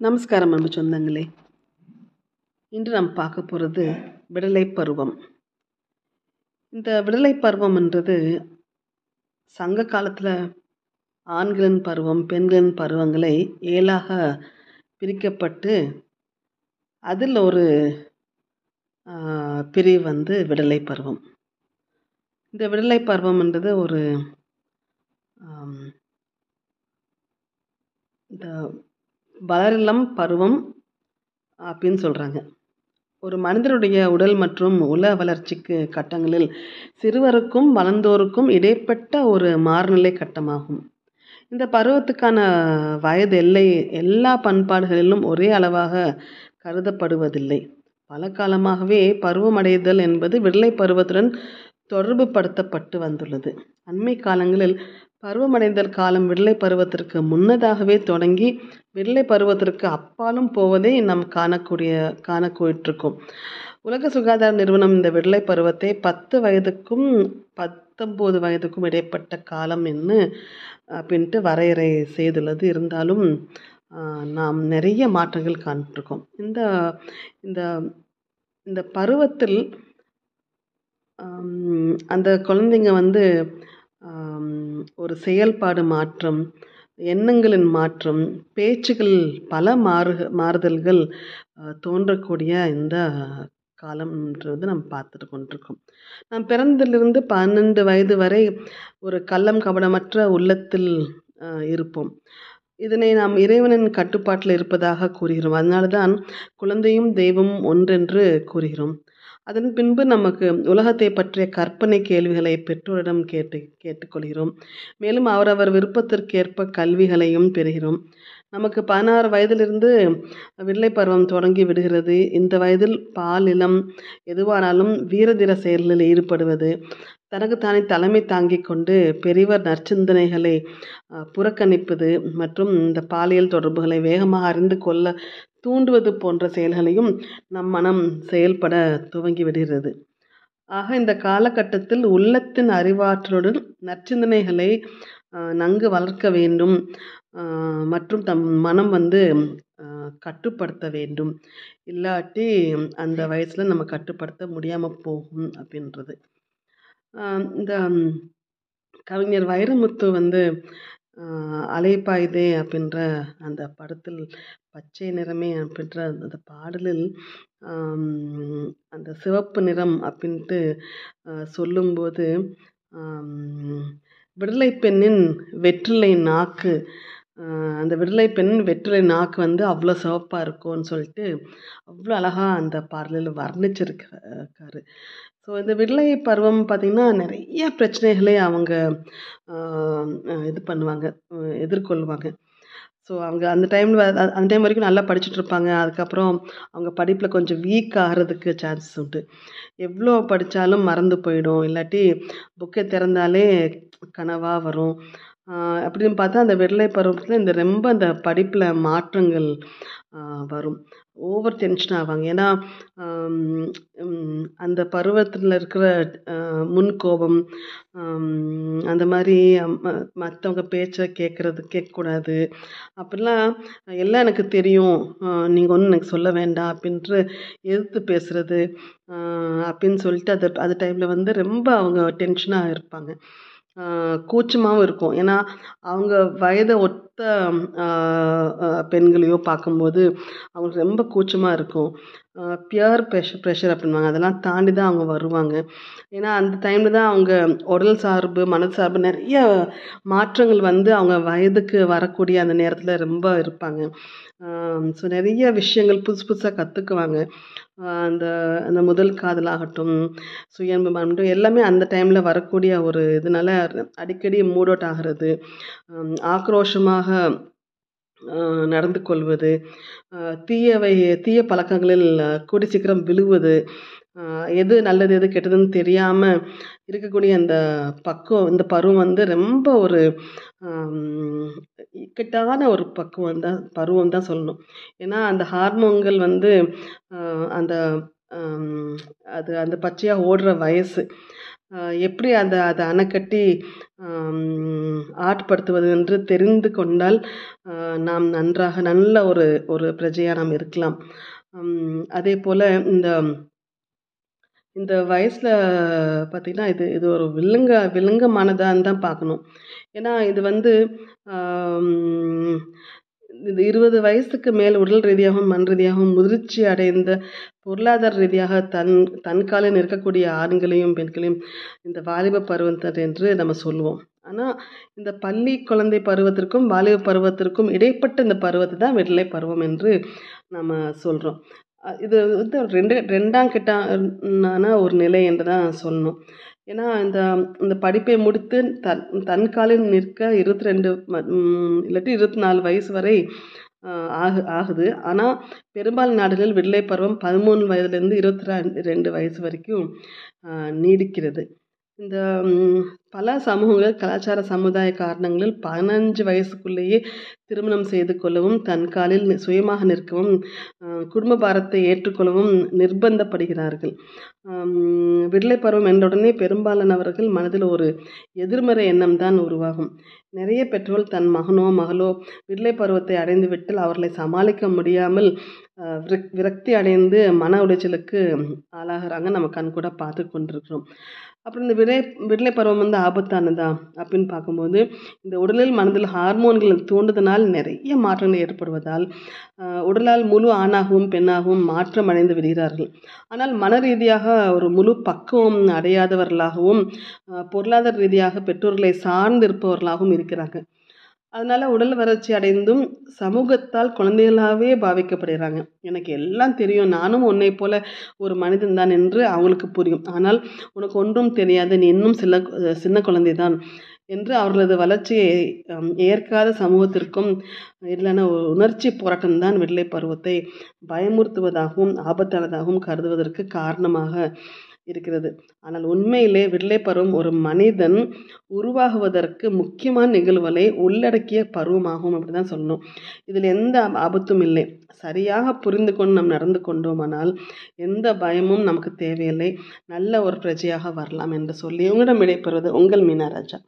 நமஸ்காரம் அன்பு சொந்தங்களே. இன்று நாம் பார்க்க போகிறது விடலை பருவம். இந்த விடலை பருவம்ன்றது சங்க காலத்தில் ஆண்களின் பருவம் பெண்களின் பருவங்களை ஏழாக பிரிக்கப்பட்டு அதில் ஒரு பிரிவு வந்து விடலை பருவம். இந்த விடலை பருவம்ன்றது ஒரு இந்த வளரிளம் பருவம் அப்படின்னு சொல்கிறாங்க ஒரு மனிதனுடைய உடல் மற்றும் உல வளர்ச்சிக்கு கட்டங்களில் சிறுவருக்கும் வளர்ந்தோருக்கும் இடைப்பட்ட ஒரு மாறுநிலை கட்டமாகும். இந்த பருவத்துக்கான வயது எல்லை எல்லா பண்பாடுகளிலும் ஒரே அளவாக கருதப்படுவதில்லை. பல காலமாகவே பருவமடைதல் என்பது விடலை பருவத்துடன் தொடர்பு படுத்தப்பட்டு வந்துள்ளது. அண்மை காலங்களில் பருவமடைதல் காலம் விடலை பருவத்திற்கு முன்னதாகவே தொடங்கி விடலை பருவத்திற்கு அப்பாலும் போவதை நாம் காணக்கூடிய காணக்கூட்டிருக்கோம் உலக சுகாதார நிறுவனம் இந்த விடலை பருவத்தை பத்து வயதுக்கும் பத்தொம்போது வயதுக்கும் இடைப்பட்ட காலம் என்று அப்படின்ட்டு வரையறை செய்துள்ளது. இருந்தாலும் நாம் நிறைய மாற்றங்கள் காண்பிருக்கோம் இந்த இந்த இந்த பருவத்தில் அந்த குழந்தைங்க வந்து ஒரு செயல்பாடு மாற்றம் எண்ணங்களின் மாற்றம் பேச்சுகள் பல மாறு மாறுதல்கள் தோன்றக்கூடிய இந்த காலம்ன்றது நம்ம பார்த்துட்டு கொண்டிருக்கோம். நாம் பிறந்திலிருந்து பன்னெண்டு வயது வரை ஒரு கள்ளம் கபடமற்ற உள்ளத்தில் இருப்போம். இதனை நாம் இறைவனின் கட்டுப்பாட்டில் இருப்பதாக கூறுகிறோம். அதனால தான் குழந்தையும் தெய்வமும் ஒன்றென்று கூறுகிறோம். அதன் பின்பு நமக்கு உலகத்தை பற்றிய கற்பனை கேள்விகளை பெற்றோரிடம் கேட்டு கேட்டுக்கொள்கிறோம். மேலும் அவரவர் விருப்பத்திற்கேற்ப கல்விகளையும் பெறுகிறோம். நமக்கு பதினாறு வயதிலிருந்து வில்லை பருவம் தொடங்கி விடுகிறது. இந்த வயதில் பால் இளம் எதுவானாலும் வீரதீர செயல்களில் ஈடுபடுவது தனக்குத்தானே தலைமை தாங்கி கொண்டு பெரியவர் நற்சிந்தனைகளை புறக்கணிப்பது மற்றும் இந்த பாலியல் தொடர்புகளை வேகமாக அறிந்து கொள்ள தூண்டுவது போன்ற செயல்களையும் நம் மனம் செயல்பட துவங்கி விடுகிறது. ஆக இந்த காலகட்டத்தில் உள்ளத்தின் அறிவாற்றலுடன் நற்சிந்தனைகளை நன்கு வளர்க்க வேண்டும். மற்றும் தம் மனம் வந்து கட்டுப்படுத்த வேண்டும். இல்லாட்டி அந்த வயசில் நம்ம கட்டுப்படுத்த முடியாமல் போகும் அப்படின்றது. இந்த கவிஞர் வைரமுத்து வந்து அலைப்பாய்தே அப்படின்ற அந்த படத்தில் பச்சை நிறமே அப்படின்ற அந்த பாடலில் அந்த சிவப்பு நிறம் அப்படின்ட்டு சொல்லும்போது விடலை பெண்ணின் வெற்றிலை நாக்கு அந்த விடலை பெண் வெற்றிலை நாக்கு வந்து அவ்வளோ சிவப்பாக இருக்கும்னு சொல்லிட்டு அவ்வளோ அழகாக அந்த பாடலில் வர்ணிச்சிருக்காரு ஸோ இந்த விடலை பருவம் பார்த்திங்கன்னா நிறைய பிரச்சனைகளை அவங்க இது பண்ணுவாங்க எதிர்கொள்வாங்க. ஸோ அவங்க அந்த டைமில் அந்த டைம் வரைக்கும் நல்லா படிச்சுட்டு இருப்பாங்க. அதுக்கப்புறம் அவங்க படிப்பில் கொஞ்சம் வீக் ஆகிறதுக்கு சான்சஸ் உண்டு. எவ்வளோ படித்தாலும் மறந்து போயிடும். இல்லாட்டி புக்கை திறந்தாலே கனவாக வரும். அப்படின்னு பார்த்தா அந்த விடலை பருவத்தில் இந்த ரொம்ப அந்த படிப்பில் மாற்றங்கள் வரும். ஓவர் டென்ஷன் ஆவாங்க. ஏன்னா அந்த பருவத்தில் இருக்கிற முன்கோபம் அந்த மாதிரி மற்றவங்க பேச்சை கேட்குறது கேட்கக்கூடாது அப்படிலாம் எல்லாம் எனக்கு தெரியும். நீங்கள் ஒன்றும் எனக்கு சொல்ல வேண்டாம் அப்படின்ட்டு எதிர்த்து பேசுகிறது அப்படின்னு சொல்லிட்டு அது அது டைமில் வந்து ரொம்ப அவங்க டென்ஷனாக இருப்பாங்க. கூச்சமாகவும் இருக்கும். ஏன்னா அவங்க வயதை ஒத்த பெண்களையோ பார்க்கும்போது அவங்களுக்கு ரொம்ப கூச்சமாக இருக்கும். பியர் ப்ரெஷர் ப்ரெஷர் அப்படின்வாங்க அதெல்லாம் தாண்டி தான் அவங்க வருவாங்க. ஏன்னா அந்த டைமில் தான் அவங்க உடல் சார்பு மன சார்பு நிறைய மாற்றங்கள் வந்து அவங்க வயதுக்கு வரக்கூடிய அந்த நேரத்தில் ரொம்ப இருப்பாங்க. ஸோ நிறைய விஷயங்கள் புதுசு புதுசாக கற்றுக்குவாங்க அந்த அந்த முதல் காதலாகட்டும் சுயன்பு ஆகட்டும் எல்லாமே அந்த டைமில் வரக்கூடிய ஒரு இதனால அடிக்கடி மூட் அவுட் ஆகிறது ஆக்ரோஷமாக நடந்து கொள்வது தீயவை தீய பழக்கங்களில் கூடி சீக்கிரம் விழுவது எது நல்லது எது கெட்டதுன்னு தெரியாமல் இருக்கக்கூடிய அந்த பக்குவம் இந்த பருவம் வந்து ரொம்ப ஒரு இக்கட்டான ஒரு பக்குவம் தான் பருவம் தான் சொல்லணும். ஏன்னா அந்த ஹார்மோன்கள் வந்து அந்த அது அந்த பச்சையாக ஓடுற வயசு எப்படி அதை அதை அணைக்கட்டி ஆட்படுத்துவது என்று தெரிந்து கொண்டால் நாம் நன்றாக நல்ல ஒரு ஒரு பிரஜையாக நாம் இருக்கலாம். அதே போல் இந்த இந்த வயசில் பார்த்திங்கன்னா இது இது ஒரு வில்லங்க வில்லங்கமானதான்னு தான் பார்க்கணும். ஏன்னா இது வந்து இது இருபது வயசுக்கு மேல் உடல் ரீதியாகவும் மண் ரீதியாகவும் முதிர்ச்சி அடைந்த பொருளாதார ரீதியாக தன் தன் காலில் இருக்கக்கூடிய ஆண்களையும் பெண்களையும் இந்த வாலிப பருவத்தினர் என்று நம்ம சொல்லுவோம். ஆனால் இந்த பள்ளி குழந்தை பருவத்திற்கும் வாலிப பருவத்திற்கும் இடைப்பட்ட இந்த பருவத்தை தான் விடலை பருவம் என்று நம்ம சொல்கிறோம் இது வந்து ரெண்டு ரெண்டாம் கிட்டான ஒரு நிலை என்று தான் சொல்லணும். ஏன்னா இந்த இந்த படிப்பை முடித்து தன் தன் காலில் நிற்க இருபத்தி ரெண்டு இல்லாட்டி இருபத்தி நாலு வயசு வரை ஆகு ஆகுது. ஆனால் பெரும்பாலும் நாடுகளில் விடுதலை பருவம் பதிமூணு வயதுலேருந்து இருபத்தி ரெண்டு ரெண்டு வயசு வரைக்கும் நீடிக்கிறது. இந்த பல சமூகங்கள் கலாச்சார சமுதாய காரணங்களில் பதினஞ்சு வயசுக்குள்ளேயே திருமணம் செய்து கொள்ளவும் தன் காலில் சுயமாக நிற்கவும் குடும்ப பாரத்தை ஏற்றுக்கொள்ளவும் நிர்பந்தப்படுகிறார்கள். விடலை விடுதலை பருவம் என்றவுடனே பெரும்பாலானவர்கள் மனதில் ஒரு எதிர்மறை எண்ணம் தான் உருவாகும். நிறைய பெற்றோர் தன் மகனோ மகளோ விடுதலை பருவத்தை அடைந்துவிட்டால் அவர்களை சமாளிக்க முடியாமல் விரக்தி அடைந்து மன உளைச்சலுக்கு ஆளாகிறாங்க. நம்ம கண் கூட பார்த்து கொண்டிருக்கிறோம். அப்புறம் இந்த விடை விடலை பருவம் வந்து ஆபத்தானதா அப்படின்னு பார்க்கும்போது இந்த உடலில் மனதில் ஹார்மோன்கள் தூண்டுதனால் நிறைய மாற்றங்கள் ஏற்படுவதால் உடலால் முழு ஆணாகவும் பெண்ணாகவும் மாற்றம் அடைந்து விடுகிறார்கள். ஆனால் மன ரீதியாக ஒரு முழு பக்குவம் அடையாதவர்களாகவும் பொருளாதார ரீதியாக பெற்றோர்களை சார்ந்திருப்பவர்களாகவும் இருக்கிறாங்க அதனால் உடல் வளர்ச்சி அடைந்தும் சமூகத்தால் குழந்தைகளாகவே பாவிக்கப்படுகிறாங்க. எனக்கு எல்லாம் தெரியும். நானும் உன்னை போல ஒரு மனிதன் தான் என்று அவங்களுக்கு புரியும். ஆனால் உனக்கு ஒன்றும் தெரியாது. நீ இன்னும் சில சின்ன குழந்தை தான் என்று அவர்களது வளர்ச்சியை ஏற்காத சமூகத்திற்கும் இல்லைன்னா உணர்ச்சி போராட்டம் தான் விடுதலை பருவத்தை பயமுறுத்துவதாகவும் ஆபத்தானதாகவும் கருதுவதற்கு காரணமாக இருக்கிறது. ஆனால் உண்மையிலே விடலை பருவம் ஒரு மனிதன் உருவாகுவதற்கு முக்கியமான நிகழ்வுகளை உள்ளடக்கிய பருவமாகும் அப்படி தான் சொல்லணும். இதில் எந்த ஆபத்தும் இல்லை. சரியாக புரிந்து கொண்டு நாம் நடந்து கொண்டோமானால் எந்த பயமும் நமக்கு தேவையில்லை. நல்ல ஒரு பிரஜையாக வரலாம் என்று சொல்லி உங்களிடம் விடைபெறுவது உங்கள் மீனாராஜா.